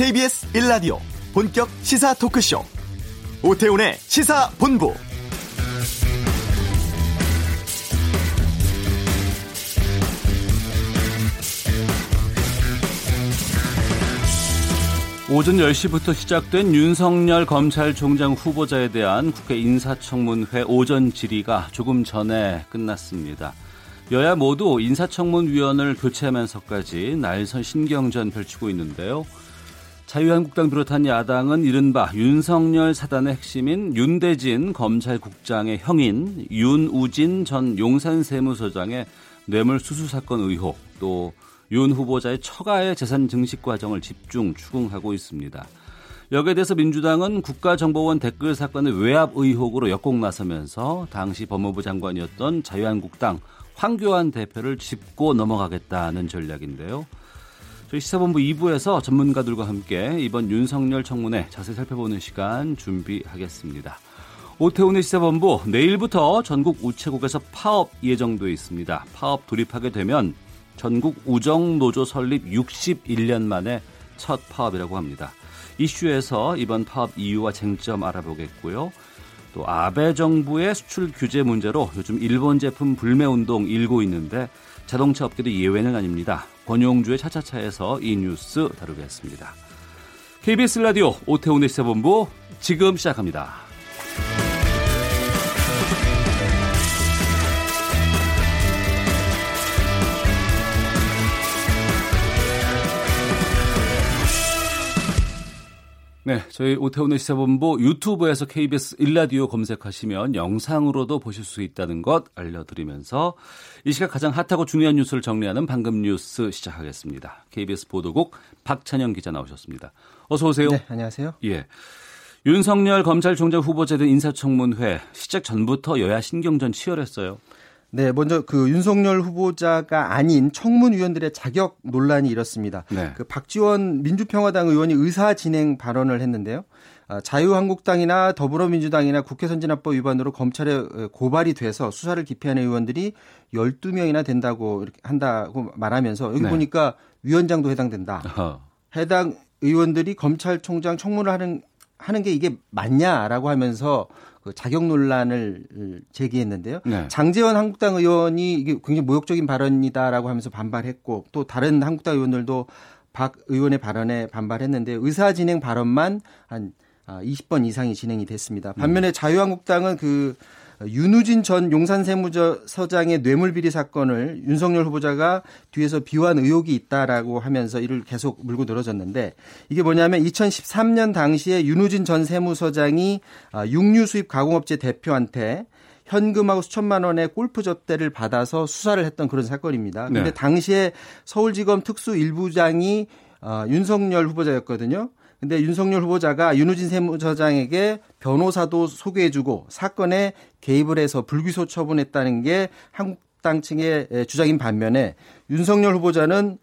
KBS 1라디오 본격 시사 토크쇼 오태훈의 시사본부 오전 10시부터 시작된 윤석열 검찰총장 후보자에 대한 국회 인사청문회 오전 질의가 조금 전에 끝났습니다. 여야 모두 인사청문위원을 교체하면서까지 날선 신경전 펼치고 있는데요. 자유한국당 비롯한 야당은 이른바 윤석열 사단의 핵심인 윤대진 검찰국장의 형인 윤우진 전 용산세무서장의 뇌물수수 사건 의혹 또 윤 후보자의 처가의 재산 증식 과정을 집중 추궁하고 있습니다. 여기에 대해서 민주당은 국가정보원 댓글 사건의 외압 의혹으로 역공 나서면서 당시 법무부 장관이었던 자유한국당 황교안 대표를 짚고 넘어가겠다는 전략인데요. 저희 시사본부 2부에서 전문가들과 함께 이번 윤석열 청문회 자세히 살펴보는 시간 준비하겠습니다. 오태훈의 시사본부 내일부터 전국 우체국에서 파업 예정돼 있습니다. 파업 돌입하게 되면 전국 우정노조 설립 61년 만에 첫 파업이라고 합니다. 이슈에서 이번 파업 이유와 쟁점 알아보겠고요. 또 아베 정부의 수출 규제 문제로 요즘 일본 제품 불매 운동 일고 있는데 자동차 업계도 예외는 아닙니다. 권용주의 차차차에서 이 뉴스 다루겠습니다. KBS 라디오 오태훈의 시사본부 지금 시작합니다. 네, 저희 오태훈의 시사본부 유튜브에서 KBS 일라디오 검색하시면 영상으로도 보실 수 있다는 것 알려드리면서 이 시각 가장 핫하고 중요한 뉴스를 정리하는 방금 뉴스 시작하겠습니다. KBS 보도국 박찬영 기자 나오셨습니다. 어서 오세요. 네, 안녕하세요. 예. 윤석열 검찰총장 후보자에 대한 인사청문회 시작 전부터 여야 신경전 치열했어요. 네, 먼저 그 윤석열 후보자가 아닌 청문위원들의 자격 논란이 이렇습니다. 네. 그 박지원 민주평화당 의원이 의사 진행 발언을 했는데요. 아, 자유한국당이나 더불어민주당이나 국회 선진화법 위반으로 검찰에 고발이 돼서 수사를 기피하는 의원들이 12명이나 된다고 이렇게 한다고 말하면서 여기 네. 보니까 위원장도 해당된다. 어허. 해당 의원들이 검찰총장 청문을 하는 하는 게 이게 맞냐라고 하면서 그 자격 논란을 제기했는데요. 네. 장재원 한국당 의원이 이게 굉장히 모욕적인 발언이다라고 하면서 반발했고 또 다른 한국당 의원들도 박 의원의 발언에 반발했는데 의사 진행 발언만 한 20번 아, 이상이 진행이 됐습니다. 반면에 음. 자유한국당은 그 윤우진 전 용산세무서장의 뇌물비리 사건을 윤석열 후보자가 뒤에서 비호한 의혹이 있다라고 하면서 이를 계속 물고 늘어졌는데 이게 뭐냐면 2013년 당시에 윤우진 전 세무서장이 아, 육류 수입 가공업체 대표한테 현금하고 수천만 원의 골프 접대를 받아서 수사를 했던 그런 사건입니다. 근데 네. 당시에 서울지검 특수 일부장이 어, 윤석열 후보자였거든요. 근데 윤석열 후보자가 윤우진 세무서장에게 변호사도 소개해주고 사건에 개입을 해서 불기소 처분했다는 게 한국당 측의 주장인 반면에 윤석열 후보자는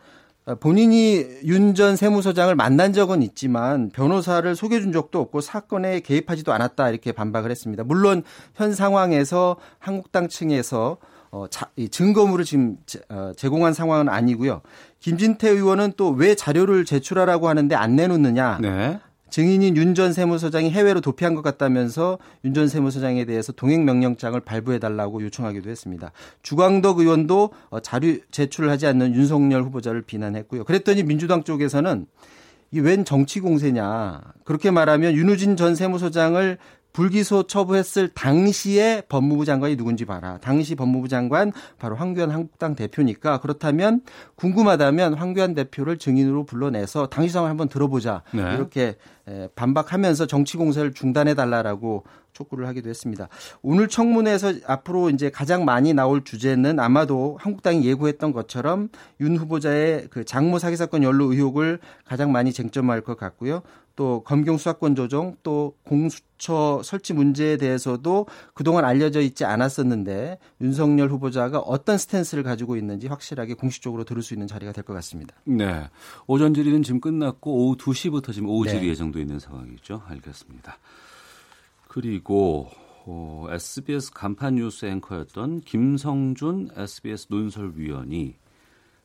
본인이 윤 전 세무서장을 만난 적은 있지만 변호사를 소개해 준 적도 없고 사건에 개입하지도 않았다 이렇게 반박을 했습니다. 물론 현 상황에서 한국당 층에서 어, 자, 이 증거물을 지금 제, 어, 제공한 상황은 아니고요. 김진태 의원은 또 왜 자료를 제출하라고 하는데 안 내놓느냐. 네. 증인인 윤 전 세무서장이 해외로 도피한 것 같다면서 윤 전 세무서장에 대해서 동행 명령장을 발부해 달라고 요청하기도 했습니다. 주광덕 의원도 어, 자료 제출을 하지 않는 윤석열 후보자를 비난했고요. 그랬더니 민주당 쪽에서는 이웬 정치 공세냐. 그렇게 말하면 윤우진 전 세무서장을 불기소 처부했을 당시에 법무부 장관이 누군지 봐라. 당시 법무부 장관 바로 황교안 한국당 대표니까 그렇다면 궁금하다면 황교안 대표를 증인으로 불러내서 당시 상황 한번 들어보자. 네. 이렇게 반박하면서 정치 공세를 중단해 달라라고 촉구를 하기도 했습니다. 오늘 청문회에서 앞으로 이제 가장 많이 나올 주제는 아마도 한국당이 예고했던 것처럼 윤 후보자의 그 장모 사기 사건 연루 의혹을 가장 많이 쟁점할 것 같고요. 또 검경 수사권 조정 또 공수처 설치 문제에 대해서도 그동안 알려져 있지 않았었는데 윤석열 후보자가 어떤 스탠스를 가지고 있는지 확실하게 공식적으로 들을 수 있는 자리가 될 것 같습니다. 네. 오전 질의는 지금 끝났고 오후 2시부터 지금 오후 질의 네. 예정돼 있는 상황이죠. 알겠습니다. 그리고 어, SBS 간판 뉴스 앵커였던 김성준 SBS 논설위원이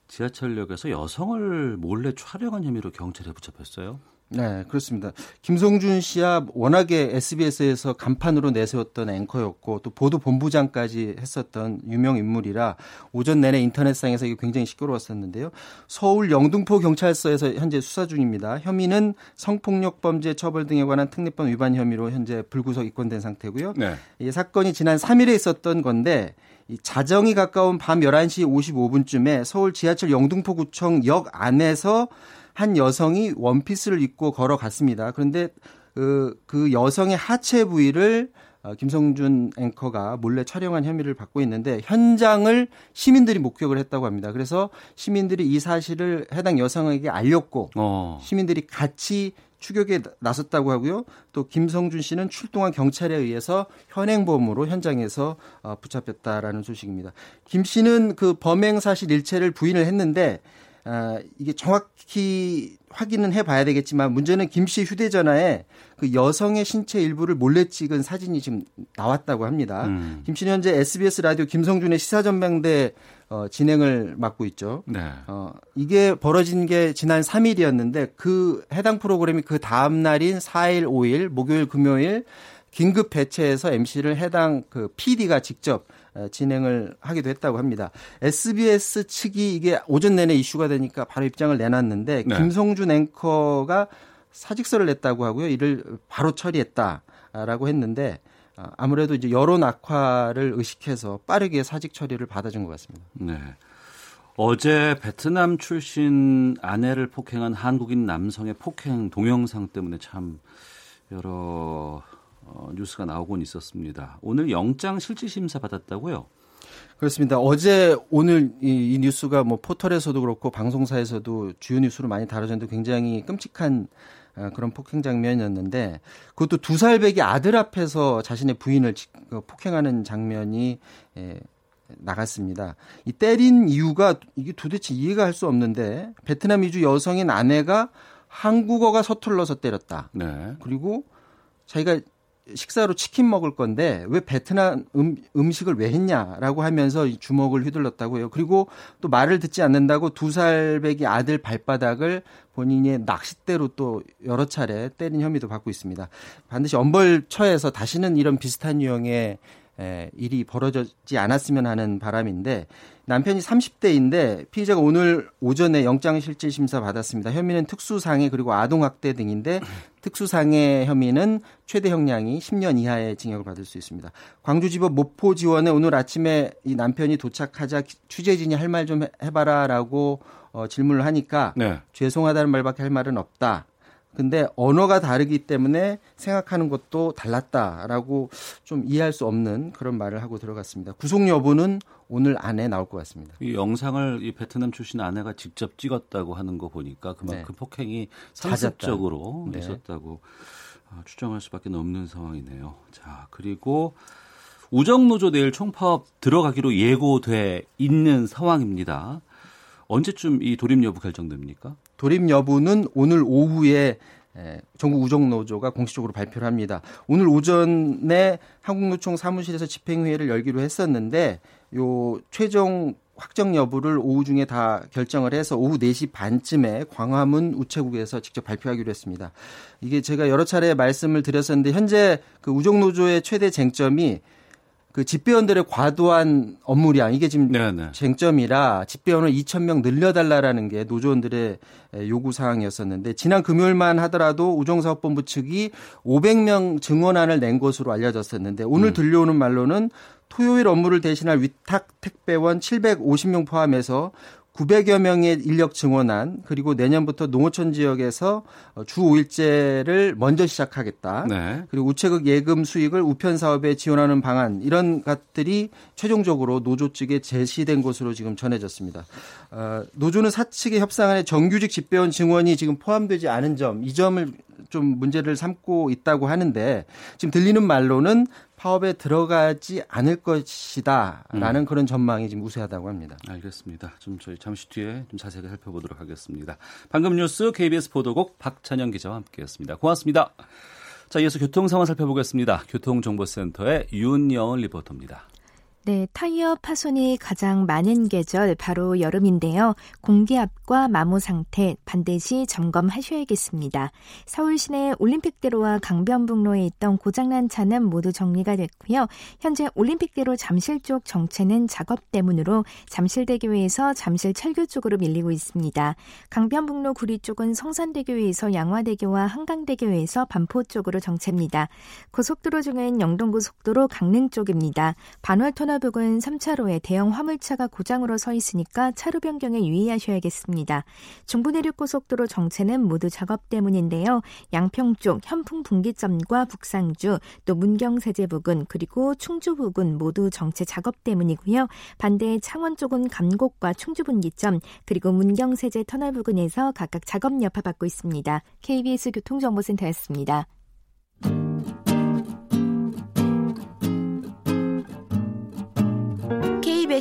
지하철역에서 여성을 몰래 촬영한 혐의로 경찰에 붙잡혔어요. 네, 그렇습니다. 김성준 씨야 워낙에 SBS에서 간판으로 내세웠던 앵커였고 또 보도 본부장까지 했었던 유명 인물이라 오전 내내 인터넷상에서 이게 굉장히 시끄러웠었는데요. 서울 영등포 경찰서에서 현재 수사 중입니다. 혐의는 성폭력 범죄 처벌 등에 관한 특례법 위반 혐의로 현재 불구속 입건된 상태고요. 네. 이 사건이 지난 3일에 있었던 건데 이 자정이 가까운 밤 11시 55분쯤에 서울 지하철 영등포구청 역 안에서 한 여성이 원피스를 입고 걸어갔습니다. 그런데 그, 그 여성의 하체 부위를 어, 김성준 앵커가 몰래 촬영한 혐의를 받고 있는데 현장을 시민들이 목격을 했다고 합니다. 그래서 시민들이 이 사실을 해당 여성에게 알렸고 어. 시민들이 같이 추격에 나섰다고 하고요. 또 김성준 씨는 출동한 경찰에 의해서 현행범으로 현장에서 어, 붙잡혔다라는 소식입니다. 김 씨는 그 범행 사실 일체를 부인을 했는데 아, 이게 정확히 확인은 해봐야 되겠지만 문제는 김 씨 휴대전화에 그 여성의 신체 일부를 몰래 찍은 사진이 지금 나왔다고 합니다. 음. 김 씨는 현재 SBS 라디오 김성준의 시사전망대 어, 진행을 맡고 있죠. 네. 어, 이게 벌어진 게 지난 3일이었는데 그 해당 프로그램이 그 다음 날인 4일, 5일, 목요일, 금요일 긴급 배치해서 MC를 해당 그 PD가 직접 진행을 하기도 했다고 합니다. SBS 측이 이게 오전 내내 이슈가 되니까 바로 입장을 내놨는데 네. 김성준 앵커가 사직서를 냈다고 하고요. 이를 바로 처리했다라고 했는데 아, 아무래도 이제 여론 악화를 의식해서 빠르게 사직 처리를 받아준 것 같습니다. 네. 어제 베트남 출신 아내를 폭행한 한국인 남성의 폭행 동영상 때문에 참 여러 어, 뉴스가 나오곤 있었습니다. 오늘 영장 실질 심사 받았다고요? 그렇습니다. 어제 오늘 이, 이, 뉴스가 뭐 포털에서도 그렇고 방송사에서도 주요 뉴스로 많이 다뤄졌는데 굉장히 끔찍한 어, 그런 폭행 장면이었는데 그것도 두 살배기 아들 앞에서 자신의 부인을 그 폭행하는 장면이 예, 나갔습니다. 이 때린 이유가 이게 도대체 이해가 할 수 없는데 베트남 이주 여성인 아내가 한국어가 서툴러서 때렸다. 네. 그리고 자기가 식사로 치킨 먹을 건데 왜 베트남 음, 음식을 왜 했냐라고 하면서 주먹을 휘둘렀다고 해요. 그리고 또 말을 듣지 않는다고 두 살배기 아들 발바닥을 본인의 낚싯대로 또 여러 차례 때린 혐의도 받고 있습니다. 반드시 엄벌 처해서 다시는 이런 비슷한 유형의 에, 일이 벌어지지 않았으면 하는 바람인데 남편이 30대인데 피의자가 오늘 오전에 영장실질심사 받았습니다. 혐의는 특수상해 그리고 아동학대 등인데 특수상해 혐의는 최대 형량이 10년 이하의 징역을 받을 수 있습니다. 광주지법 모포지원에 오늘 아침에 이 남편이 도착하자 취재진이 할 말 좀 해봐라라고 어, 질문을 하니까 네. 죄송하다는 말밖에 할 말은 없다. 근데 언어가 다르기 때문에 생각하는 것도 달랐다라고 좀 이해할 수 없는 그런 말을 하고 들어갔습니다. 구속 여부는 오늘 안에 나올 것 같습니다. 이 영상을 이 베트남 출신 아내가 직접 찍었다고 하는 거 보니까 그만큼 네. 폭행이 상습적으로 네. 있었다고 아, 추정할 수밖에 없는 상황이네요. 자 그리고 우정노조 내일 총파업 들어가기로 예고돼 있는 상황입니다. 언제쯤 이 돌입 여부 결정됩니까? 돌입 여부는 오늘 오후에 전국 우정노조가 공식적으로 발표를 합니다. 오늘 오전에 한국노총 사무실에서 집행회의를 열기로 했었는데 요 최종 확정 여부를 오후 중에 다 결정을 해서 오후 4시 반쯤에 광화문 우체국에서 직접 발표하기로 했습니다. 이게 제가 여러 차례 말씀을 드렸었는데 현재 그 우정노조의 최대 쟁점이 그 집배원들의 과도한 업무량 이게 지금 네네. 네. 쟁점이라 집배원을 2천 명 늘려달라라는 게 노조원들의 요구 사항이었었는데 지난 금요일만 하더라도 우정사업본부 측이 500명 증원안을 낸 것으로 알려졌었는데 오늘 음. 들려오는 말로는 토요일 업무를 대신할 위탁 택배원 750명 포함해서 900여 명의 인력 증원안 그리고 내년부터 농어촌 지역에서 주 5일제를 먼저 시작하겠다. 네. 그리고 우체국 예금 수익을 우편 사업에 지원하는 방안 이런 것들이 최종적으로 노조 측에 제시된 것으로 지금 전해졌습니다. 어, 노조는 사측의 협상안에 정규직 집배원 증원이 지금 포함되지 않은 점 이 점을 좀 문제를 삼고 있다고 하는데 지금 들리는 말로는 파업에 들어가지 않을 것이다라는 음. 그런 전망이 지금 우세하다고 합니다. 알겠습니다. 좀 저희 잠시 뒤에 좀 자세히 살펴보도록 하겠습니다. 방금 뉴스 KBS 보도국 박찬영 기자와 함께했습니다. 고맙습니다. 자, 이어서 교통 상황 살펴보겠습니다. 교통정보센터의 윤여은 리포터입니다. 네, 타이어 파손이 가장 많은 계절 바로 여름인데요. 공기압과 마모 상태 반드시 점검하셔야겠습니다. 서울 시내 올림픽대로와 강변북로에 있던 고장난 차는 모두 정리가 됐고요. 현재 올림픽대로 잠실 쪽 정체는 작업 때문으로 잠실대교에서 잠실 철교 쪽으로 밀리고 있습니다. 강변북로 구리 쪽은 성산대교에서 양화대교와 한강대교에서 반포 쪽으로 정체입니다. 고속도로 중엔 영동고속도로 강릉 쪽입니다. 반월터널 부근 3차로에 대형 화물차가 고장으로 서 있으니까 차로 변경에 유의하셔야겠습니다. 중부내륙고속도로 정체는 모두 작업 때문인데요. 양평 쪽 현풍 분기점과 북상주, 또 문경세제 부근 그리고 충주 부근 모두 정체 작업 때문이고요. 반대 창원 쪽은 감곡과 충주 분기점 그리고 문경세제 터널 부근에서 각각 작업 여파 받고 있습니다. KBS 교통정보센터였습니다.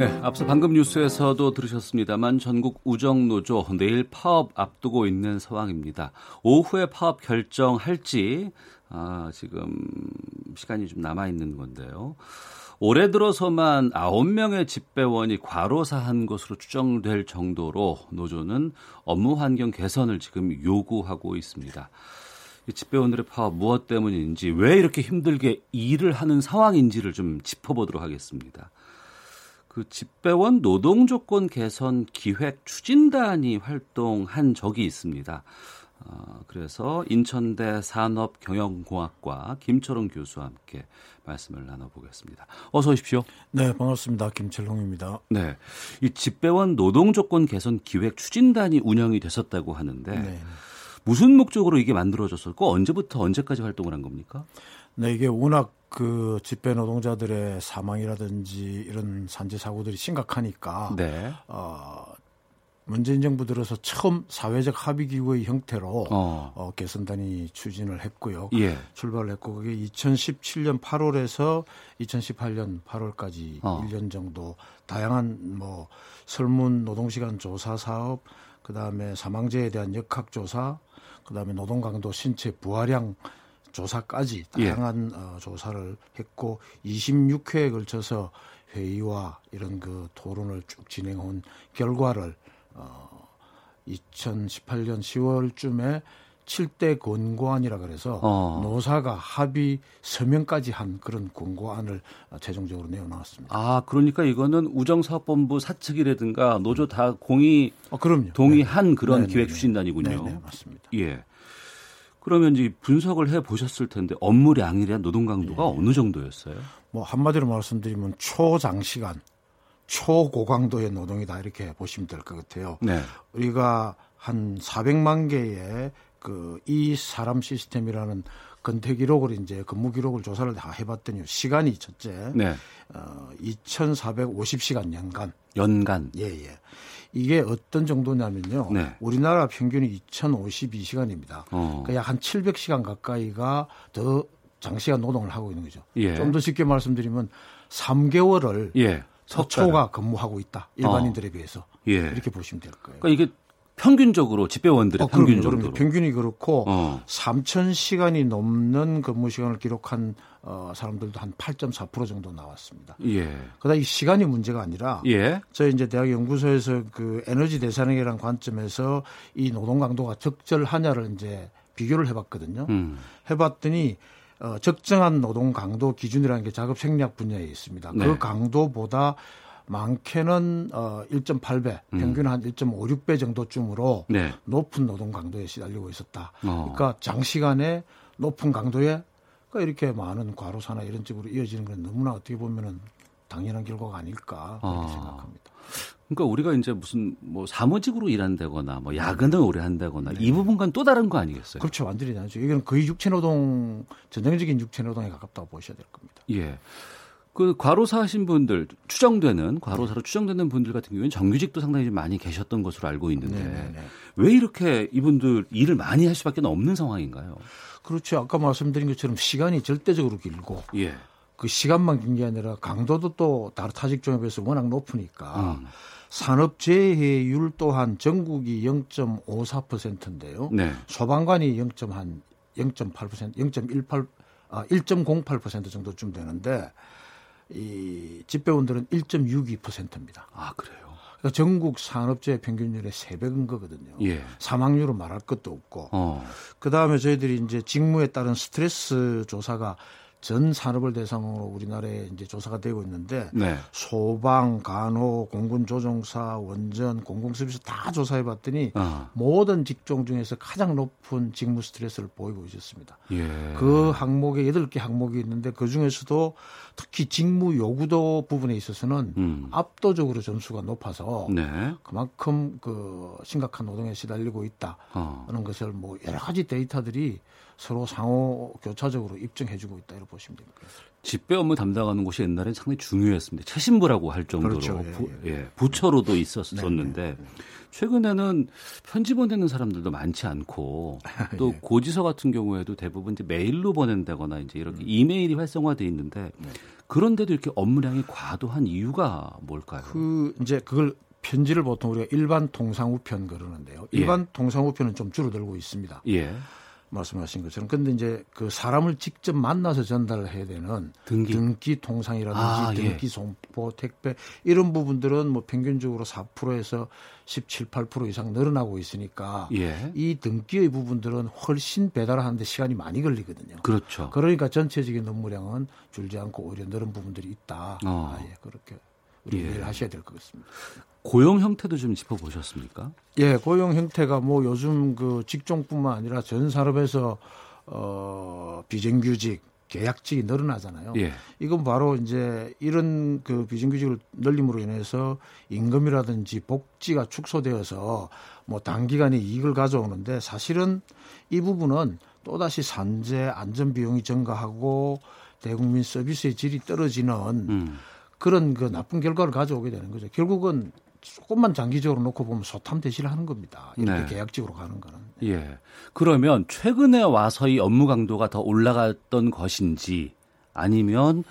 네, 앞서 방금 뉴스에서도 들으셨습니다만 전국 우정노조 내일 파업 앞두고 있는 상황입니다. 오후에 파업 결정할지 아, 지금 시간이 좀 남아 있는 건데요. 올해 들어서만 9명의 집배원이 과로사한 것으로 추정될 정도로 노조는 업무 환경 개선을 지금 요구하고 있습니다. 집배원들의 파업 무엇 때문인지 왜 이렇게 힘들게 일을 하는 상황인지를 좀 짚어보도록 하겠습니다. 그 집배원 노동 조건 개선 기획 추진단이 활동한 적이 있습니다. 어, 그래서 인천대 산업경영공학과 김철웅 교수와 함께 말씀을 나눠보겠습니다. 어서 오십시오. 네, 반갑습니다. 김철웅입니다. 네, 이 집배원 노동 조건 개선 기획 추진단이 운영이 됐었다고 하는데 네. 무슨 목적으로 이게 만들어졌었고 언제부터 언제까지 활동을 한 겁니까? 네, 이게 워낙 그 집배 노동자들의 사망이라든지 이런 산재 사고들이 심각하니까 네. 어, 문재인 정부 들어서 처음 사회적 합의 기구의 형태로 어. 어, 개선단이 추진을 했고요. 예. 출발을 했고 그게 2017년 8월에서 2018년 8월까지 어. 1년 정도 다양한 뭐 설문 노동 시간 조사 사업, 그다음에 사망자에 대한 역학 조사, 그다음에 노동 강도 신체 부하량 조사까지 다양한 예. 어, 조사를 했고 26회에 걸쳐서 회의와 이런 그 토론을 쭉 진행한 결과를 어, 2018년 10월쯤에 7대 권고안이라 그래서 어. 노사가 합의 서명까지 한 그런 권고안을 최종적으로 내어나왔습니다. 아, 그러니까 이거는 우정사업본부 사측이라든가 노조 다 공의 어, 그럼요. 동의한 네. 그런 기획 추진단이군요. 네, 네, 맞습니다. 예. 그러면 이제 분석을 해 보셨을 텐데 업무량이란 노동 강도가 네. 어느 정도였어요? 뭐 한마디로 말씀드리면 초장시간, 초고강도의 노동이다 이렇게 보시면 될 것 같아요. 네. 우리가 한 400만 개의 그 이 사람 시스템이라는 근태 기록을 이제 근무 기록을 조사를 다 해봤더니 시간이 첫째, 네. 어, 2,450시간 연간. 연간. 예 예. 이게 어떤 정도냐면요. 네. 우리나라 평균이 2,052시간입니다. 어. 그러니까 약 한 700시간 가까이가 더 장시간 노동을 하고 있는 거죠. 예. 좀더 쉽게 말씀드리면 3개월을 예. 서초가 근무하고 있다. 일반인들에 어. 비해서. 예. 이렇게 보시면 될 거예요. 그러니까 이게 평균적으로 집배원들의 어, 평균 적으로 평균이 그렇고 어. 3천 시간이 넘는 근무 시간을 기록한 어, 사람들도 한 8.4% 정도 나왔습니다. 예. 그러다 이 시간이 문제가 아니라 예. 저희 이제 대학 연구소에서 그 에너지 대산학이라는 관점에서 이 노동 강도가 적절하냐를 이제 비교를 해봤거든요. 음. 해봤더니 어, 적정한 노동 강도 기준이라는 게 작업 생략 분야에 있습니다. 그 네. 그 강도보다 많게는 어 1.8배, 음. 평균 한 1.56배 정도쯤으로 네. 높은 노동 강도에 시달리고 있었다. 어. 그러니까 장시간에 높은 강도에 그러니까 이렇게 많은 과로사나 이런 쪽으로 이어지는 건 너무나 어떻게 보면은 당연한 결과가 아닐까 그렇게 아. 생각합니다. 그러니까 우리가 이제 무슨 뭐 사무직으로 일한다거나 뭐 야근을 오래 한다거나 네. 이 부분과는 또 다른 거 아니겠어요? 그렇죠. 완전히 다르죠. 이건 거의 육체노동, 전형적인 육체노동에 가깝다고 보셔야 될 겁니다. 예. 그 과로사 하신 분들 추정되는 과로사로 추정되는 분들 같은 경우에는 정규직도 상당히 좀 많이 계셨던 것으로 알고 있는데 네네네. 왜 이렇게 이분들 일을 많이 할 수밖에 없는 상황인가요? 그렇죠. 아까 말씀드린 것처럼 시간이 절대적으로 길고 예. 그 시간만 긴 게 아니라 강도도 또 다른 타직종에 비해서 워낙 높으니까 음. 산업 재해율 또한 전국이 0.54%인데요. 네. 소방관이 0.한 0.8% 0.18 아, 1.08% 정도쯤 되는데 이 집배원들은 1.62%입니다. 아 그래요? 그러니까 전국 산업재해 평균율의 3배인 거거든요. 예. 사망률은 말할 것도 없고. 어. 그 다음에 저희들이 이제 직무에 따른 스트레스 조사가 전 산업을 대상으로 우리나라에 이제 조사가 되고 있는데 네. 소방, 간호, 공군 조종사, 원전, 공공 서비스 다 조사해 봤더니 어. 모든 직종 중에서 가장 높은 직무 스트레스를 보이고 있었습니다. 예. 그 항목에 여덟 개 항목이 있는데 그 중에서도 특히 직무 요구도 부분에 있어서는 음. 압도적으로 점수가 높아서 네. 그만큼 그 심각한 노동에 시달리고 있다는 어. 것을 뭐 여러 가지 데이터들이 서로 상호 교차적으로 입증해주고 있다 이렇게 보시면 됩니다. 집배 업무 담당하는 곳이 옛날엔 상당히 중요했습니다. 최신부라고 할 정도로 그렇죠. 예, 부, 예. 예. 부처로도 있었었는데 네, 네, 네. 최근에는 편지 보내는 사람들도 많지 않고 또 예. 고지서 같은 경우에도 대부분 이제 메일로 보낸다거나 이제 이렇게 음. 이메일이 활성화돼 있는데 네. 그런데도 이렇게 업무량이 과도한 이유가 뭘까요? 그 이제 그걸 편지를 보통 우리가 일반 통상우편 그러는데요. 일반 예. 통상우편은 좀 줄어들고 있습니다. 예. 말씀하신 것처럼 근데 이제 그 사람을 직접 만나서 전달을 해야 되는 등기, 등기 통상이라든지 아, 예. 등기 송포 택배 이런 부분들은 뭐 평균적으로 4%에서 17, 8% 이상 늘어나고 있으니까 예. 이 등기의 부분들은 훨씬 배달하는데 시간이 많이 걸리거든요. 그렇죠. 그러니까 전체적인 업무량은 줄지 않고 오히려 늘은 부분들이 있다. 어. 아, 예. 그렇게 우리 예. 하셔야 될 것 같습니다. 고용 형태도 좀 짚어보셨습니까? 예, 고용 형태가 뭐 요즘 그 직종뿐만 아니라 전 산업에서 어, 비정규직, 계약직이 늘어나잖아요. 예. 이건 바로 이제 이런 그 비정규직을 늘림으로 인해서 임금이라든지 복지가 축소되어서 뭐 단기간에 이익을 가져오는데 사실은 이 부분은 또다시 산재 안전 비용이 증가하고 대국민 서비스의 질이 떨어지는 음. 그런 그 나쁜 결과를 가져오게 되는 거죠. 결국은 조금만 장기적으로 놓고 보면 소탐 대시를 하는 겁니다. 이렇게 네. 계약직으로 가는 거는. 예. 그러면 최근에 와서 이 업무 강도가 더 올라갔던 것인지 아니면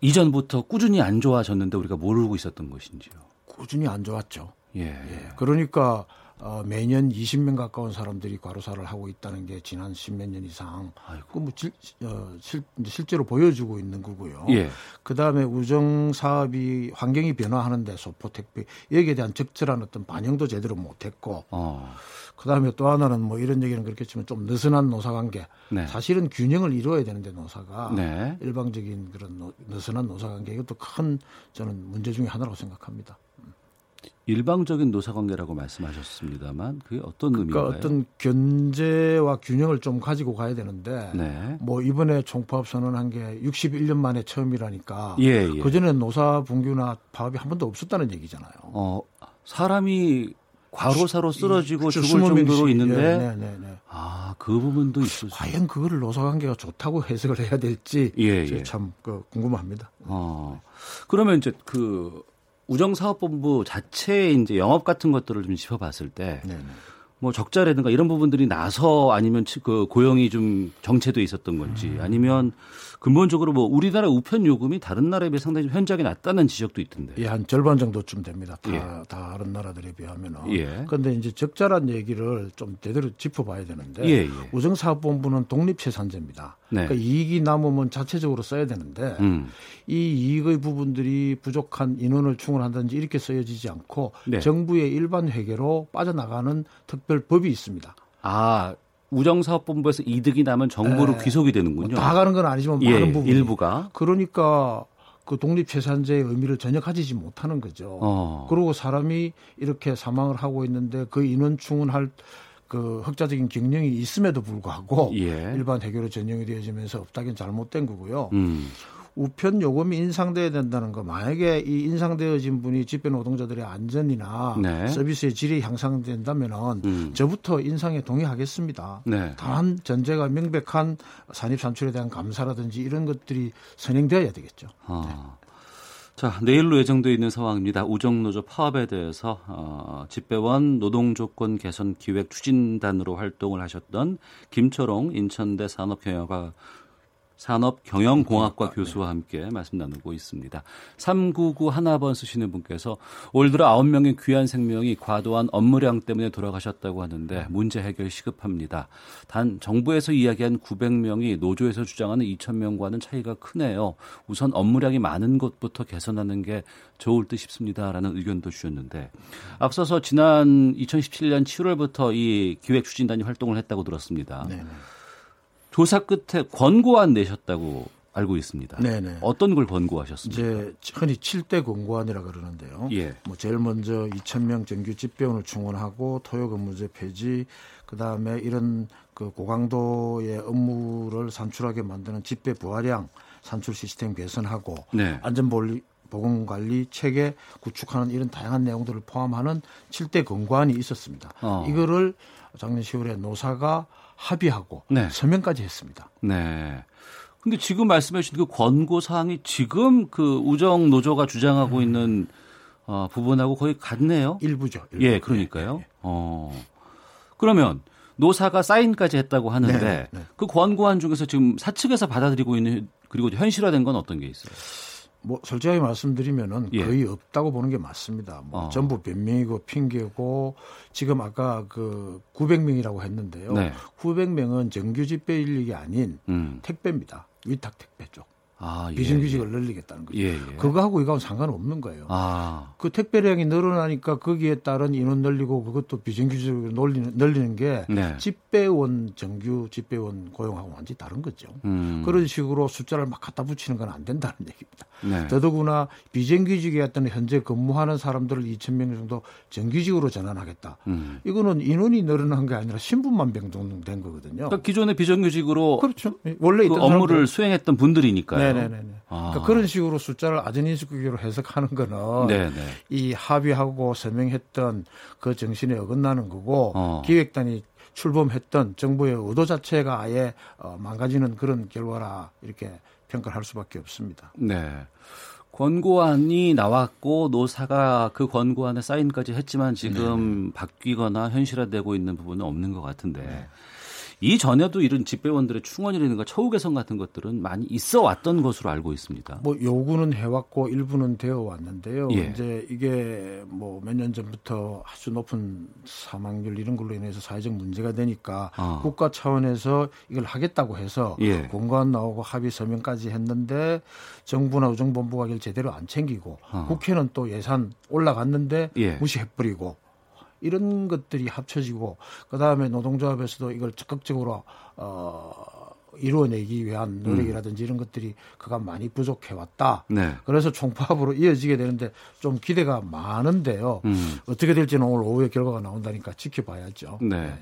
이전부터 꾸준히 안 좋아졌는데 우리가 모르고 있었던 것인지요? 꾸준히 안 좋았죠. 예. 예. 그러니까 어, 매년 20명 가까운 사람들이 과로사를 하고 있다는 게 지난 10몇 년 이상 그뭐 어, 실, 실제로 보여주고 있는 거고요. 예. 그 다음에 우정 사업이 환경이 변화하는 데 소포 택배 여기에 대한 적절한 어떤 반영도 제대로 못 했고. 어. 그 다음에 또 하나는 뭐 이런 얘기는 그렇겠지만 좀 느슨한 노사 관계. 네. 사실은 균형을 이루어야 되는데 노사가 네. 일방적인 그런 노, 느슨한 노사 관계 이것도 큰 저는 문제 중의 하나라고 생각합니다. 일방적인 노사관계라고 말씀하셨습니다만 그게 어떤 그러니까 의미인가요? 어떤 견제와 균형을 좀 가지고 가야 되는데 네. 뭐 이번에 총파업 선언한 게 61년 만에 처음이라니까 예, 예. 그전에 노사 분규나 파업이 한 번도 없었다는 얘기잖아요. 어, 사람이 과로사로 쓰러지고 죽을 정도로 있는데 네, 네, 네, 네. 아, 그 부분도 있었어요. 과연 그거를 노사관계가 좋다고 해석을 해야 될지 예, 예. 참 그 궁금합니다. 어. 그러면 이제 그 우정사업본부 자체의 이제 영업 같은 것들을 좀 짚어봤을 때, 네네. 뭐 적자라든가 이런 부분들이 나서 아니면 그 고용이 좀 정체돼 있었던 건지 음. 아니면 근본적으로 뭐 우리나라 우편 요금이 다른 나라에 비해 상당히 현저하게 낮다는 지적도 있던데. 예, 한 절반 정도쯤 됩니다. 다 예. 다른 나라들에 비하면은. 예. 그런데 이제 적자란 얘기를 좀 제대로 짚어봐야 되는데 예, 예. 우정사업본부는 독립체산제입니다. 네. 그러니까 이익이 남으면 자체적으로 써야 되는데 음. 이 이익의 부분들이 부족한 인원을 충원한다든지 이렇게 쓰여지지 않고 네. 정부의 일반 회계로 빠져나가는 특별 법이 있습니다. 아, 우정사업본부에서 이득이 나면 정부로 에, 네. 귀속이 되는군요. 다 가는 건 아니지만 예, 많은 부분 일부가 그러니까 그 독립재산제의 의미를 전혀 가지지 못하는 거죠. 어. 그리고 사람이 이렇게 사망을 하고 있는데 그 인원 충원할 그 흑자적인 경영이 있음에도 불구하고 예. 일반 해결로 전형이 되어지면서 없다긴 잘못된 거고요. 음. 우편 요금이 인상돼야 된다는 거 만약에 이 인상되어진 분이 집배 노동자들의 안전이나 네. 서비스의 질이 향상된다면은 음. 저부터 인상에 동의하겠습니다. 네. 다만 전제가 명백한 산입 산출에 대한 감사라든지 이런 것들이 선행되어야 되겠죠. 아. 네. 자, 내일로 예정되어 있는 상황입니다. 우정노조 파업에 대해서 어, 집배원 노동조건 개선 기획 추진단으로 활동을 하셨던 김초롱 인천대 산업경영과 산업경영공학과 교수와 함께 말씀 나누고 있습니다. 399 하나번 쓰시는 분께서 올 들어 9명의 귀한 생명이 과도한 업무량 때문에 돌아가셨다고 하는데 문제 해결 시급합니다. 단 정부에서 이야기한 900명이 노조에서 주장하는 2,000명과는 차이가 크네요. 우선 업무량이 많은 것부터 개선하는 게 좋을 듯 싶습니다라는 의견도 주셨는데 앞서서 지난 2017년 7월부터 이 기획 추진단이 활동을 했다고 들었습니다. 네네. 조사 끝에 권고안 내셨다고 알고 있습니다. 네네. 어떤 걸 권고하셨습니까? 이제 흔히 7대 권고안이라 그러는데요. 예. 뭐 제일 먼저 2,000명 정규 집배원을 충원하고 토요 근무제 폐지, 그 다음에 이런 그 고강도의 업무를 산출하게 만드는 집배 부하량 산출 시스템 개선하고 네. 안전보리 보건관리 체계 구축하는 이런 다양한 내용들을 포함하는 7대 권고안이 있었습니다. 어. 이거를 작년 10월에 노사가 합의하고 네. 서명까지 했습니다. 네. 근데 지금 말씀해 주신 그 권고 사항이 지금 그 우정 노조가 주장하고 음. 있는 어, 부분하고 거의 같네요. 일부죠. 일부. 예, 그러니까요. 네, 네. 어. 그러면 노사가 사인까지 했다고 하는데 네, 네. 그 권고안 중에서 지금 사측에서 받아들이고 있는 그리고 현실화된 건 어떤 게 있어요? 뭐 솔직하게 말씀드리면은 예. 거의 없다고 보는 게 맞습니다. 뭐 어. 전부 변명이고 핑계고 지금 아까 그 900명이라고 했는데요. 네. 900명은 정규 집배 인력이 아닌 음. 택배입니다. 위탁 택배 쪽. 아, 예, 비정규직을 예. 늘리겠다는 거죠. 예, 예. 그거하고 이거하고 상관없는 거예요. 아. 그 택배량이 늘어나니까 거기에 따른 인원 늘리고 그것도 비정규직으로 늘리는, 늘리는 게 네. 집배원 정규 집배원 고용하고 완전히 다른 거죠. 음. 그런 식으로 숫자를 막 갖다 붙이는 건 안 된다는 얘기입니다. 네. 더더구나 비정규직이었던 현재 근무하는 사람들을 2천 명 정도 정규직으로 전환하겠다. 음. 이거는 인원이 늘어난 게 아니라 신분만 변동된 거거든요. 그러니까 기존의 비정규직으로 그렇죠. 원래 그 업무를. 수행했던 분들이니까요. 네 네네. 아. 그러니까 그런 식으로 숫자를 아전인수기로 해석하는 거는 네네. 이 합의하고 서명했던 그 정신에 어긋나는 거고 어. 기획단이 출범했던 정부의 의도 자체가 아예 어, 망가지는 그런 결과라 이렇게 평가를 할 수밖에 없습니다. 네. 권고안이 나왔고 노사가 그 권고안에 사인까지 했지만 지금 네. 바뀌거나 현실화되고 있는 부분은 없는 것 같은데 네. 이전에도 이런 집배원들의 충원이라든가 처우 개선 같은 것들은 많이 있어 왔던 것으로 알고 있습니다. 뭐 요구는 해왔고 일부는 되어 왔는데요. 예. 이제 이게 뭐 몇 년 전부터 아주 높은 사망률 이런 걸로 인해서 사회적 문제가 되니까 어. 국가 차원에서 이걸 하겠다고 해서 예. 공관 나오고 합의 서명까지 했는데 정부나 우정본부가 이걸 제대로 안 챙기고 어. 국회는 또 예산 올라갔는데 예. 무시해버리고 이런 것들이 합쳐지고 그 다음에 노동조합에서도 이걸 적극적으로 어 이루어내기 위한 노력이라든지 음. 이런 것들이 그간 많이 부족해 왔다. 네. 그래서 총파업으로 이어지게 되는데 좀 기대가 많은데요. 음. 어떻게 될지는 오늘 오후에 결과가 나온다니까 지켜봐야죠. 네. 네.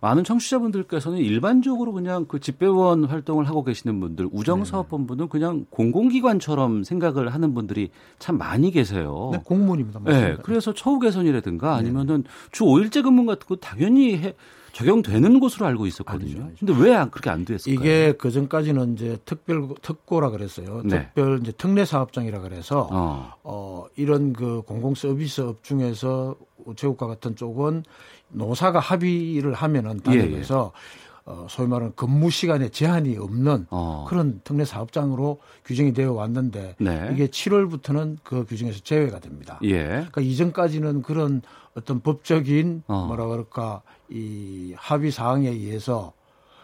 많은 청취자분들께서는 일반적으로 그냥 그 집배원 활동을 하고 계시는 분들 우정사업본부는 네. 그냥 공공기관처럼 생각을 하는 분들이 참 많이 계세요. 네, 공무원입니다. 맞습니다. 네. 그래서 처우 개선이라든가 네. 아니면은 주 5일제 근무 같은 거 당연히 해, 적용되는 것으로 알고 있었거든요. 아니죠, 근데 왜 그렇게 안 됐을까요? 이게 그 전까지는 이제 특별 특고라 그랬어요. 네. 특별 이제 특례 사업장이라 그래서 어. 어 이런 그 공공 서비스 업 중에서 우체국과 같은 쪽은 노사가 합의를 하면은 단위에서 예, 예. 어, 소위 말하는 근무 시간에 제한이 없는 어. 그런 특례 사업장으로 규정이 되어 왔는데 네. 이게 7월부터는 그 규정에서 제외가 됩니다. 예. 그러니까 이전까지는 그런 어떤 법적인 어. 뭐라 그럴까 이 합의 사항에 의해서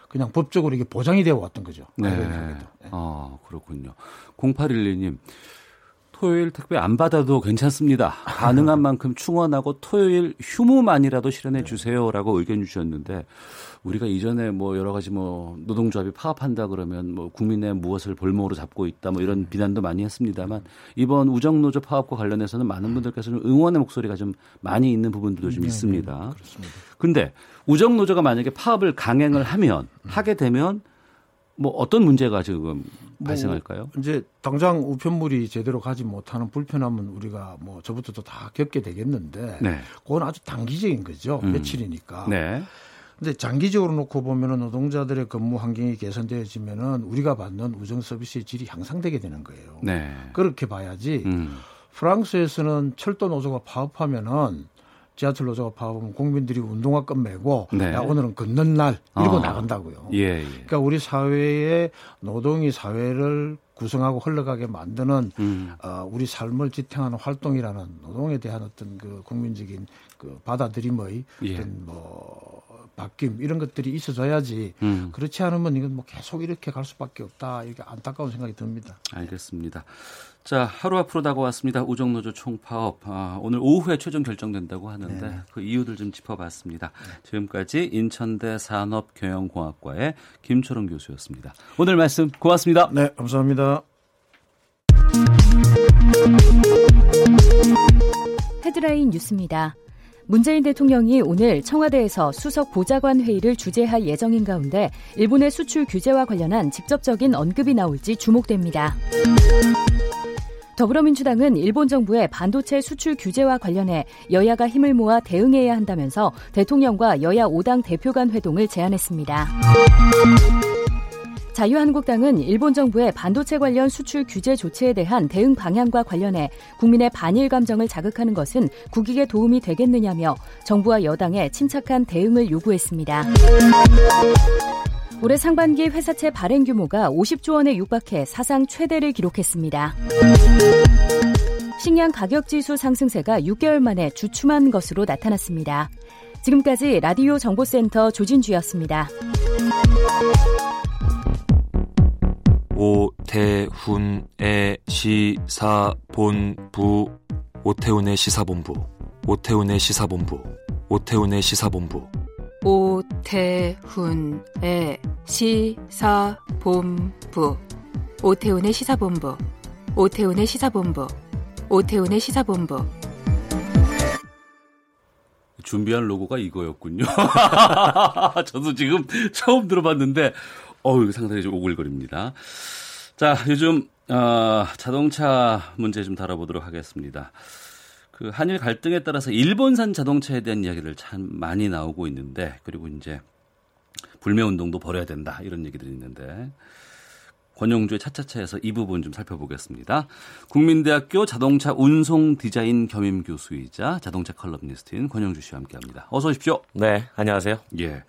그냥 법적으로 이게 보장이 되어 왔던 거죠. 네. 네. 아, 그렇군요. 0812님. 토요일 특배 안 받아도 괜찮습니다. 가능한 만큼 충원하고 토요일 휴무만이라도 실현해 주세요라고 의견 주셨는데 우리가 이전에 뭐 여러 가지 뭐 노동조합이 파업한다 그러면 뭐 국민의 무엇을 볼모로 잡고 있다 뭐 이런 비난도 많이 했습니다만 이번 우정노조 파업과 관련해서는 많은 분들께서 좀 응원의 목소리가 좀 많이 있는 부분들도 좀 네, 있습니다. 네, 그렇습니다. 근데 우정노조가 만약에 파업을 강행을 하면 하게 되면 뭐 어떤 문제가 지금 뭐 발생할까요? 이제 당장 우편물이 제대로 가지 못하는 불편함은 우리가 뭐 저부터도 다 겪게 되겠는데 네. 그건 아주 단기적인 거죠. 음. 며칠이니까. 네. 근데 장기적으로 놓고 보면은 노동자들의 근무 환경이 개선되어지면은 우리가 받는 우정 서비스의 질이 향상되게 되는 거예요. 네. 그렇게 봐야지. 음. 프랑스에서는 철도 노조가 파업하면은 지하철 노조가 파업하면 국민들이 운동화 끝매고 네. 야, 오늘은 걷는 날 이러고 아. 나간다고요. 예, 예. 그러니까 우리 사회에 노동이 사회를 구성하고 흘러가게 만드는 음. 어, 우리 삶을 지탱하는 활동이라는 노동에 대한 어떤 그 국민적인 그 받아들임의 예. 어떤 뭐 바뀜 이런 것들이 있어져야지 음. 그렇지 않으면 이건 뭐 계속 이렇게 갈 수밖에 없다 이렇게 안타까운 생각이 듭니다. 알겠습니다. 자 하루 앞으로 다가왔습니다. 우정노조 총파업 아, 오늘 오후에 최종 결정된다고 하는데 네. 그 이유들 좀 짚어봤습니다. 네. 지금까지 인천대 산업경영공학과의 김초롱 교수였습니다. 오늘 말씀 고맙습니다. 네 감사합니다. 헤드라인 뉴스입니다. 문재인 대통령이 오늘 청와대에서 수석 보좌관 회의를 주재할 예정인 가운데 일본의 수출 규제와 관련한 직접적인 언급이 나올지 주목됩니다. 더불어민주당은 일본 정부의 반도체 수출 규제와 관련해 여야가 힘을 모아 대응해야 한다면서 대통령과 여야 5당 대표 간 회동을 제안했습니다. 자유한국당은 일본 정부의 반도체 관련 수출 규제 조치에 대한 대응 방향과 관련해 국민의 반일 감정을 자극하는 것은 국익에 도움이 되겠느냐며 정부와 여당에 침착한 대응을 요구했습니다. 올해 상반기 회사채 발행 규모가 50조 원에 육박해 사상 최대를 기록했습니다. 식량 가격 지수 상승세가 6개월 만에 주춤한 것으로 나타났습니다. 지금까지 라디오 정보센터 조진주였습니다. 오태훈의 시사본부 오태훈의 시사본부 오태훈의 시사본부 오태훈의 시사본부. 오태훈의 시사본부. 오태훈의 시사본부. 오태훈의 시사본부. 오태훈의 시사본부. 준비한 로고가 이거였군요. 저도 지금 처음 들어봤는데 어우, 상당히 좀 오글거립니다. 자, 요즘, 어, 자동차 문제 좀 다뤄보도록 하겠습니다. 그 한일 갈등에 따라서 일본산 자동차에 대한 이야기를 참 많이 나오고 있는데, 그리고 이제 불매 운동도 벌여야 된다, 이런 얘기들이 있는데, 권영주의 차차차에서 이 부분 좀 살펴보겠습니다. 국민대학교 자동차 운송 디자인 겸임 교수이자 자동차 컬럼니스트인 권영주 씨와 함께 합니다. 어서 오십시오. 네, 안녕하세요. 예.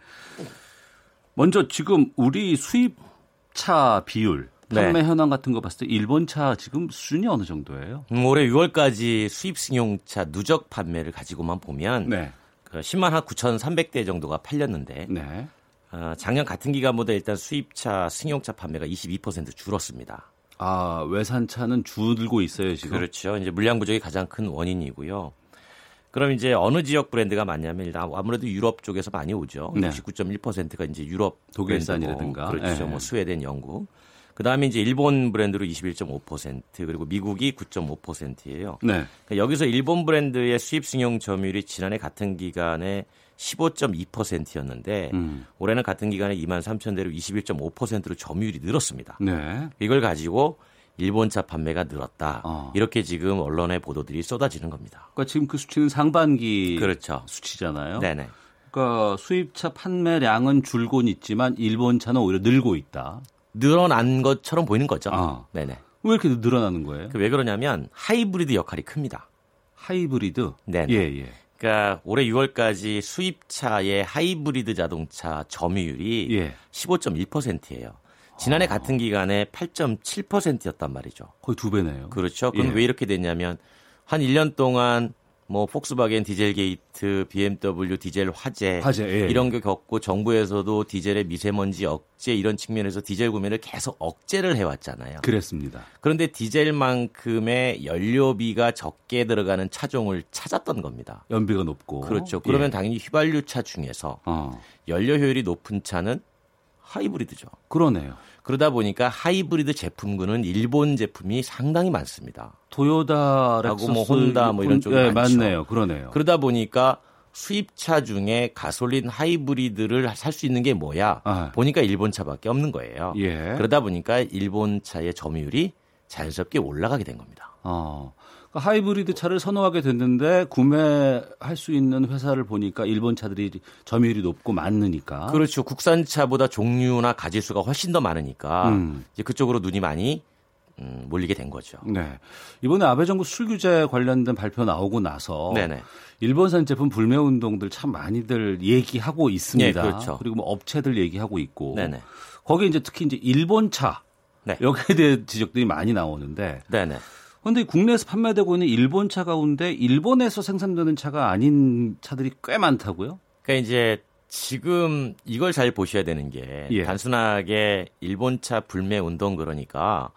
먼저 지금 우리 수입차 비율 네. 판매 네. 현황 같은 거 봤을 때 일본 차 지금 수준이 어느 정도예요? 음, 올해 6월까지 수입 승용차 누적 판매를 가지고만 보면 네. 그 10만 한 9,300대 정도가 팔렸는데 네. 어, 작년 같은 기간보다 일단 수입차 승용차 판매가 22% 줄었습니다. 아 외산차는 줄고 있어요 지금? 그렇죠. 이제 물량 부족이 가장 큰 원인이고요. 그럼 이제 어느 지역 브랜드가 많냐면 일단 아무래도 유럽 쪽에서 많이 오죠. 네. 69.1%가 이제 유럽 독일산이라든가 그렇죠. 네. 뭐 스웨덴, 영국. 그다음에 이제 일본 브랜드로 21.5% 그리고 미국이 9.5%예요. 네. 그러니까 여기서 일본 브랜드의 수입 승용 점유율이 지난해 같은 기간에 15.2%였는데 음. 올해는 같은 기간에 2만 3천 대로 21.5%로 점유율이 늘었습니다. 네. 이걸 가지고 일본차 판매가 늘었다. 어. 이렇게 지금 언론의 보도들이 쏟아지는 겁니다. 그러니까 지금 그 수치는 상반기 그렇죠. 수치잖아요. 네네. 그러니까 수입차 판매량은 줄곤 있지만 일본차는 오히려 늘고 있다. 늘어난 것처럼 보이는 거죠. 어. 네네. 왜 이렇게 늘어나는 거예요? 그왜 그러냐면 하이브리드 역할이 큽니다. 하이브리드? 네. 예, 예. 그러니까 올해 6월까지 수입차의 하이브리드 자동차 점유율이 예. 15.1%예요. 지난해 아. 같은 기간에 8.7%였단 말이죠. 거의 두 배네요. 그렇죠. 그럼 예. 왜 이렇게 됐냐면 한 1년 동안 뭐 폭스바겐 디젤 게이트, BMW 디젤 화재, 화재 예. 이런 게 겪고 정부에서도 디젤의 미세먼지 억제 이런 측면에서 디젤 구매를 계속 억제를 해왔잖아요. 그랬습니다. 그런데 디젤만큼의 연료비가 적게 들어가는 차종을 찾았던 겁니다. 연비가 높고 그렇죠. 그러면 예. 당연히 휘발유 차 중에서 어. 연료 효율이 높은 차는 하이브리드죠. 그러네요. 그러다 보니까 하이브리드 제품군은 일본 제품이 상당히 많습니다. 토요다, 렉서스, 뭐 혼다 뭐 이런 쪽이 네, 많죠. 맞네요. 그러네요. 그러다 보니까 수입차 중에 가솔린 하이브리드를 살 수 있는 게 뭐야? 아. 보니까 일본 차밖에 없는 거예요. 예. 그러다 보니까 일본 차의 점유율이 자연스럽게 올라가게 된 겁니다. 어. 그러니까 하이브리드 차를 선호하게 됐는데 구매할 수 있는 회사를 보니까 일본 차들이 점유율이 높고 많으니까. 그렇죠. 국산 차보다 종류나 가지 수가 훨씬 더 많으니까 음. 이제 그쪽으로 눈이 많이 음, 몰리게 된 거죠. 네. 이번에 아베 정부 수출 규제 관련된 발표 나오고 나서 네네. 일본산 제품 불매 운동들 참 많이들 얘기하고 있습니다. 네, 그렇죠. 그리고 뭐 업체들 얘기하고 있고. 네네. 거기에 이제 특히 이제 일본 차 네. 여기에 대한 지적들이 많이 나오는데. 네네. 그런데 국내에서 판매되고 있는 일본 차 가운데 일본에서 생산되는 차가 아닌 차들이 꽤 많다고요? 그러니까 이제 지금 이걸 잘 보셔야 되는 게 예. 단순하게 일본차 불매 운동 그러니까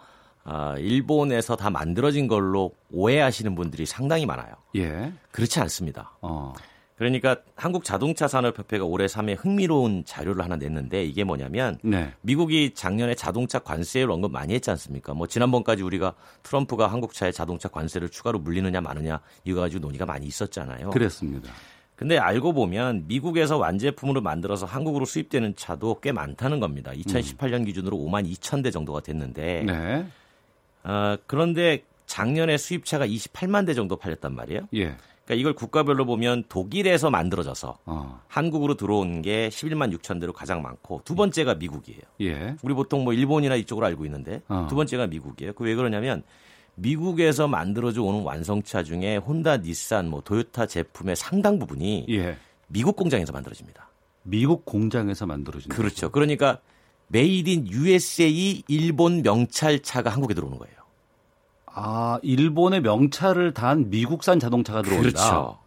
아, 일본에서 다 만들어진 걸로 오해하시는 분들이 상당히 많아요. 예. 그렇지 않습니다. 어. 그러니까 한국 자동차 산업협회가 올해 3회 흥미로운 자료를 하나 냈는데 이게 뭐냐면 네. 미국이 작년에 자동차 관세를 언급 많이 했지 않습니까? 뭐 지난번까지 우리가 트럼프가 한국차에 자동차 관세를 추가로 물리느냐 마느냐 이거 가지고 논의가 많이 있었잖아요. 그랬습니다. 근데 알고 보면 미국에서 완제품으로 만들어서 한국으로 수입되는 차도 꽤 많다는 겁니다. 2018년 기준으로 5만 2천 대 정도가 됐는데 네. 어, 그런데 작년에 수입차가 28만 대 정도 팔렸단 말이에요. 예. 그러니까 이걸 국가별로 보면 독일에서 만들어져서 어. 한국으로 들어온 게 11만 6천 대로 가장 많고 두 번째가 미국이에요. 예. 우리 보통 뭐 일본이나 이쪽으로 알고 있는데 어. 두 번째가 미국이에요. 그 왜 그러냐면 미국에서 만들어져 오는 완성차 중에 혼다, 닛산, 뭐 도요타 제품의 상당 부분이 예. 미국 공장에서 만들어집니다. 미국 공장에서 만들어진다. 그렇죠. 그러니까 Made in USA 일본 명찰차가 한국에 들어오는 거예요. 아, 일본의 명찰을 단 미국산 자동차가 들어온다. 그렇죠.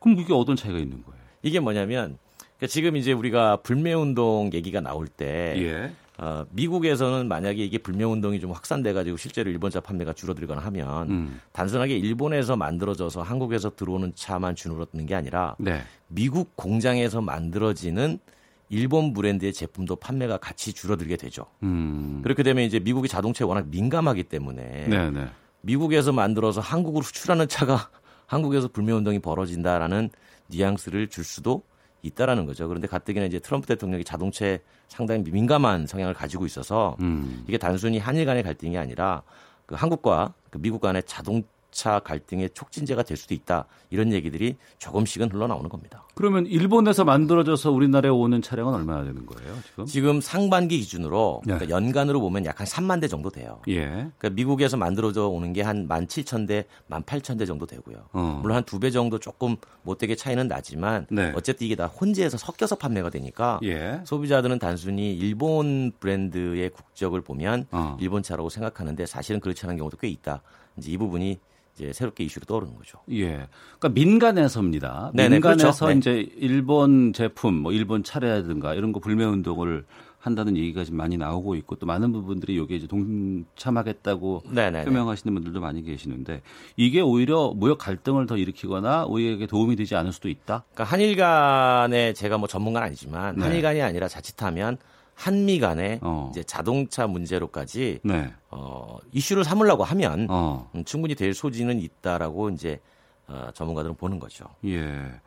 그럼 이게 어떤 차이가 있는 거예요? 이게 뭐냐면 그러니까 지금 이제 우리가 불매 운동 얘기가 나올 때 예. 어, 미국에서는 만약에 이게 불매 운동이 좀 확산돼 가지고 실제로 일본차 판매가 줄어들거나 하면 음. 단순하게 일본에서 만들어져서 한국에서 들어오는 차만 줄어드는 게 아니라 네. 미국 공장에서 만들어지는 일본 브랜드의 제품도 판매가 같이 줄어들게 되죠. 음. 그렇게 되면 이제 미국이 자동차에 워낙 민감하기 때문에 네네. 네. 미국에서 만들어서 한국으로 수출하는 차가 한국에서 불매운동이 벌어진다라는 뉘앙스를 줄 수도 있다라는 거죠. 그런데 가뜩이나 이제 트럼프 대통령이 자동차에 상당히 민감한 성향을 가지고 있어서 음. 이게 단순히 한일 간의 갈등이 아니라 그 한국과 그 미국 간의 자동 차 갈등의 촉진제가 될 수도 있다. 이런 얘기들이 조금씩은 흘러나오는 겁니다. 그러면 일본에서 만들어져서 우리나라에 오는 차량은 얼마나 되는 거예요, 지금? 지금 상반기 기준으로 네. 그러니까 연간으로 보면 약 한 3만 대 정도 돼요. 예. 그러니까 미국에서 만들어져 오는 게 한 17,000대, 18,000대 정도 되고요. 어. 물론 한 두 배 정도 조금 못되게 차이는 나지만 네. 어쨌든 이게 다 혼재해서 섞여서 판매가 되니까 예. 소비자들은 단순히 일본 브랜드의 국적을 보면 어. 일본 차라고 생각하는데 사실은 그렇지 않은 경우도 꽤 있다. 이제 이 부분이 이제 새롭게 이슈로 떠오르는 거죠. 예. 그러니까 민간에서입니다. 네네, 민간에서 그렇죠. 네. 이제 일본 제품, 뭐 일본 차례라든가 이런 거 불매 운동을 한다는 얘기가 지금 많이 나오고 있고 또 많은 부분들이 여기에 이제 동참하겠다고 네네네. 표명하시는 분들도 많이 계시는데 이게 오히려 무역 갈등을 더 일으키거나 우리에게 도움이 되지 않을 수도 있다. 그러니까 한일 간에 제가 뭐 전문가는 아니지만 네. 한일 간이 아니라 자칫하면 한미 간의 어. 이제 자동차 문제로까지 네. 어, 이슈를 삼으려고 하면 어. 음, 충분히 될 소지는 있다라고 이제 어, 전문가들은 보는 거죠. 예.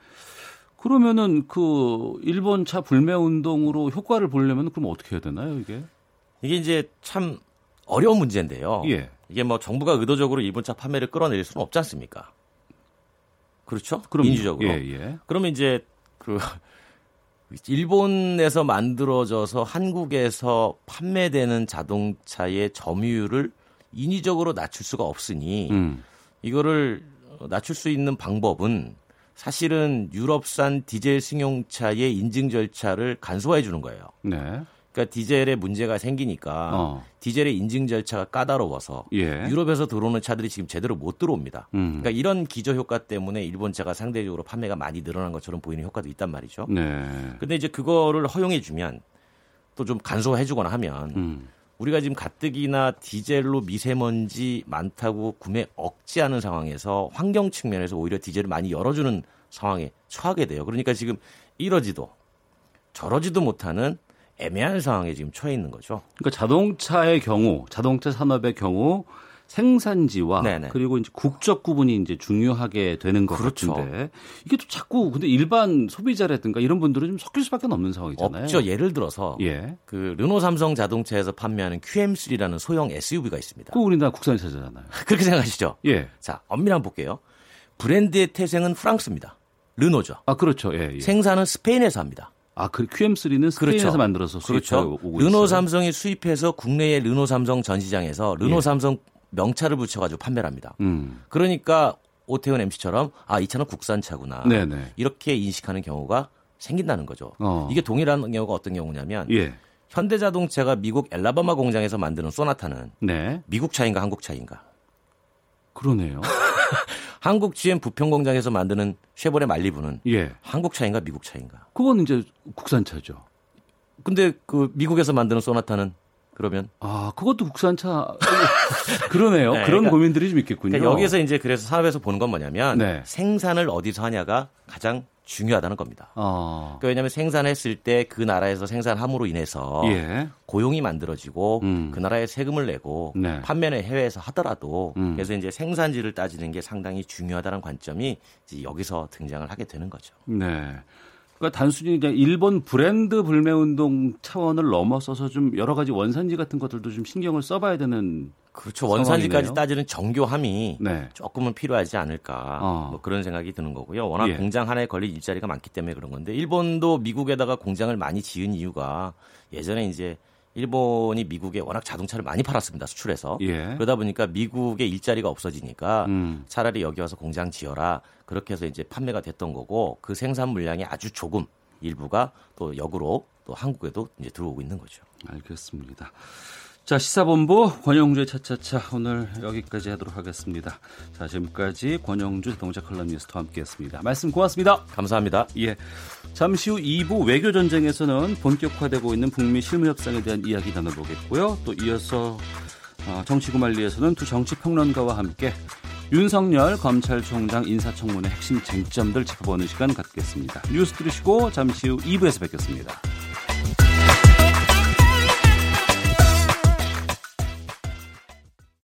그러면은 그 일본 차 불매 운동으로 효과를 보려면 그럼 어떻게 해야 되나요, 이게? 이게 이제 참 어려운 문제인데요. 예. 이게 뭐 정부가 의도적으로 일본 차 판매를 끌어낼 수는 없지 않습니까? 그렇죠? 그럼 민주적으로. 예, 예. 그러면 이제 그 일본에서 만들어져서 한국에서 판매되는 자동차의 점유율을 인위적으로 낮출 수가 없으니 음. 이거를 낮출 수 있는 방법은 사실은 유럽산 디젤 승용차의 인증 절차를 간소화해 주는 거예요. 네. 그러니까 디젤에 문제가 생기니까 어. 디젤의 인증 절차가 까다로워서 예. 유럽에서 들어오는 차들이 지금 제대로 못 들어옵니다. 음. 그러니까 이런 기저 효과 때문에 일본 차가 상대적으로 판매가 많이 늘어난 것처럼 보이는 효과도 있단 말이죠. 네. 근데 이제 그거를 허용해 주면 또 좀 간소화해 주거나 하면 음. 우리가 지금 가뜩이나 디젤로 미세먼지 많다고 구매 억지하는 상황에서 환경 측면에서 오히려 디젤을 많이 열어주는 상황에 처하게 돼요. 그러니까 지금 이러지도 저러지도 못하는 애매한 상황에 지금 처해 있는 거죠. 그러니까 자동차의 경우, 자동차 산업의 경우 생산지와 네네. 그리고 이제 국적 구분이 이제 중요하게 되는 것 그렇죠. 같은데 이게 또 자꾸 근데 일반 소비자라든가 이런 분들은 좀 섞일 수밖에 없는 상황이잖아요. 없죠. 예를 들어서 예. 그 르노 삼성 자동차에서 판매하는 QM3라는 소형 SUV가 있습니다. 그 우리나라 국산 차잖아요. 그렇게 생각하시죠? 예. 자, 엄밀히 한번 볼게요. 브랜드의 태생은 프랑스입니다. 르노죠. 아, 그렇죠. 예, 예. 생산은 스페인에서 합니다. 아, 그 QM3는 스페인에서 그렇죠. 만들어서 그렇죠. 르노 삼성이 수입해서 국내의 르노 삼성 전시장에서 르노 예. 삼성 명차를 붙여가지고 판매를 합니다. 음. 그러니까 오태훈 MC처럼 아, 이 차는 국산차구나. 네네. 이렇게 인식하는 경우가 생긴다는 거죠. 어. 이게 동일한 경우가 어떤 경우냐면 예. 현대자동차가 미국 엘라바마 공장에서 만드는 소나타는 네. 미국 차인가 한국 차인가? 그러네요. 한국 GM 부평 공장에서 만드는 쉐보레 말리부는 예. 한국 차인가 미국 차인가? 그건 이제 국산차죠. 근데 그 미국에서 만드는 소나타는 그러면 아 그것도 국산차 그러네요. 네, 그런 그러니까, 고민들이 좀 있겠군요. 그러니까 여기서 이제 그래서 산업에서 보는 건 뭐냐면 네. 생산을 어디서 하냐가 가장 중요하다는 겁니다. 어. 그러니까 왜냐하면 생산했을 때 그 나라에서 생산함으로 인해서 예. 고용이 만들어지고 음. 그 나라에 세금을 내고 네. 판매는 해외에서 하더라도 음. 그래서 이제 생산지를 따지는 게 상당히 중요하다는 관점이 여기서 등장을 하게 되는 거죠. 네. 그러니까 단순히 이제 일본 브랜드 불매 운동 차원을 넘어서서 좀 여러 가지 원산지 같은 것들도 좀 신경을 써봐야 되는 그렇죠. 원산지까지 따지는 정교함이 네. 조금은 필요하지 않을까 어. 뭐 그런 생각이 드는 거고요. 워낙 예. 공장 하나에 걸릴 일자리가 많기 때문에 그런 건데 일본도 미국에다가 공장을 많이 지은 이유가 예전에 이제 일본이 미국에 워낙 자동차를 많이 팔았습니다. 수출해서. 예. 그러다 보니까 미국에 일자리가 없어지니까 음. 차라리 여기 와서 공장 지어라. 그렇게 해서 이제 판매가 됐던 거고 그 생산 물량이 아주 조금 일부가 또 역으로 또 한국에도 이제 들어오고 있는 거죠. 알겠습니다. 자, 시사본부 권영주의 차차차 오늘 여기까지 하도록 하겠습니다. 자, 지금까지 권영주 자동차 컬럼니스트와 함께했습니다. 말씀 고맙습니다. 감사합니다. 예. 잠시 후 2부 외교 전쟁에서는 본격화되고 있는 북미 실무 협상에 대한 이야기 나눠보겠고요. 또 이어서 어, 정치 구만리에서는 두 정치 평론가와 함께 윤석열 검찰총장 인사청문회 핵심 쟁점들 짚어보는 시간 갖겠습니다. 뉴스 들으시고 잠시 후 2부에서 뵙겠습니다.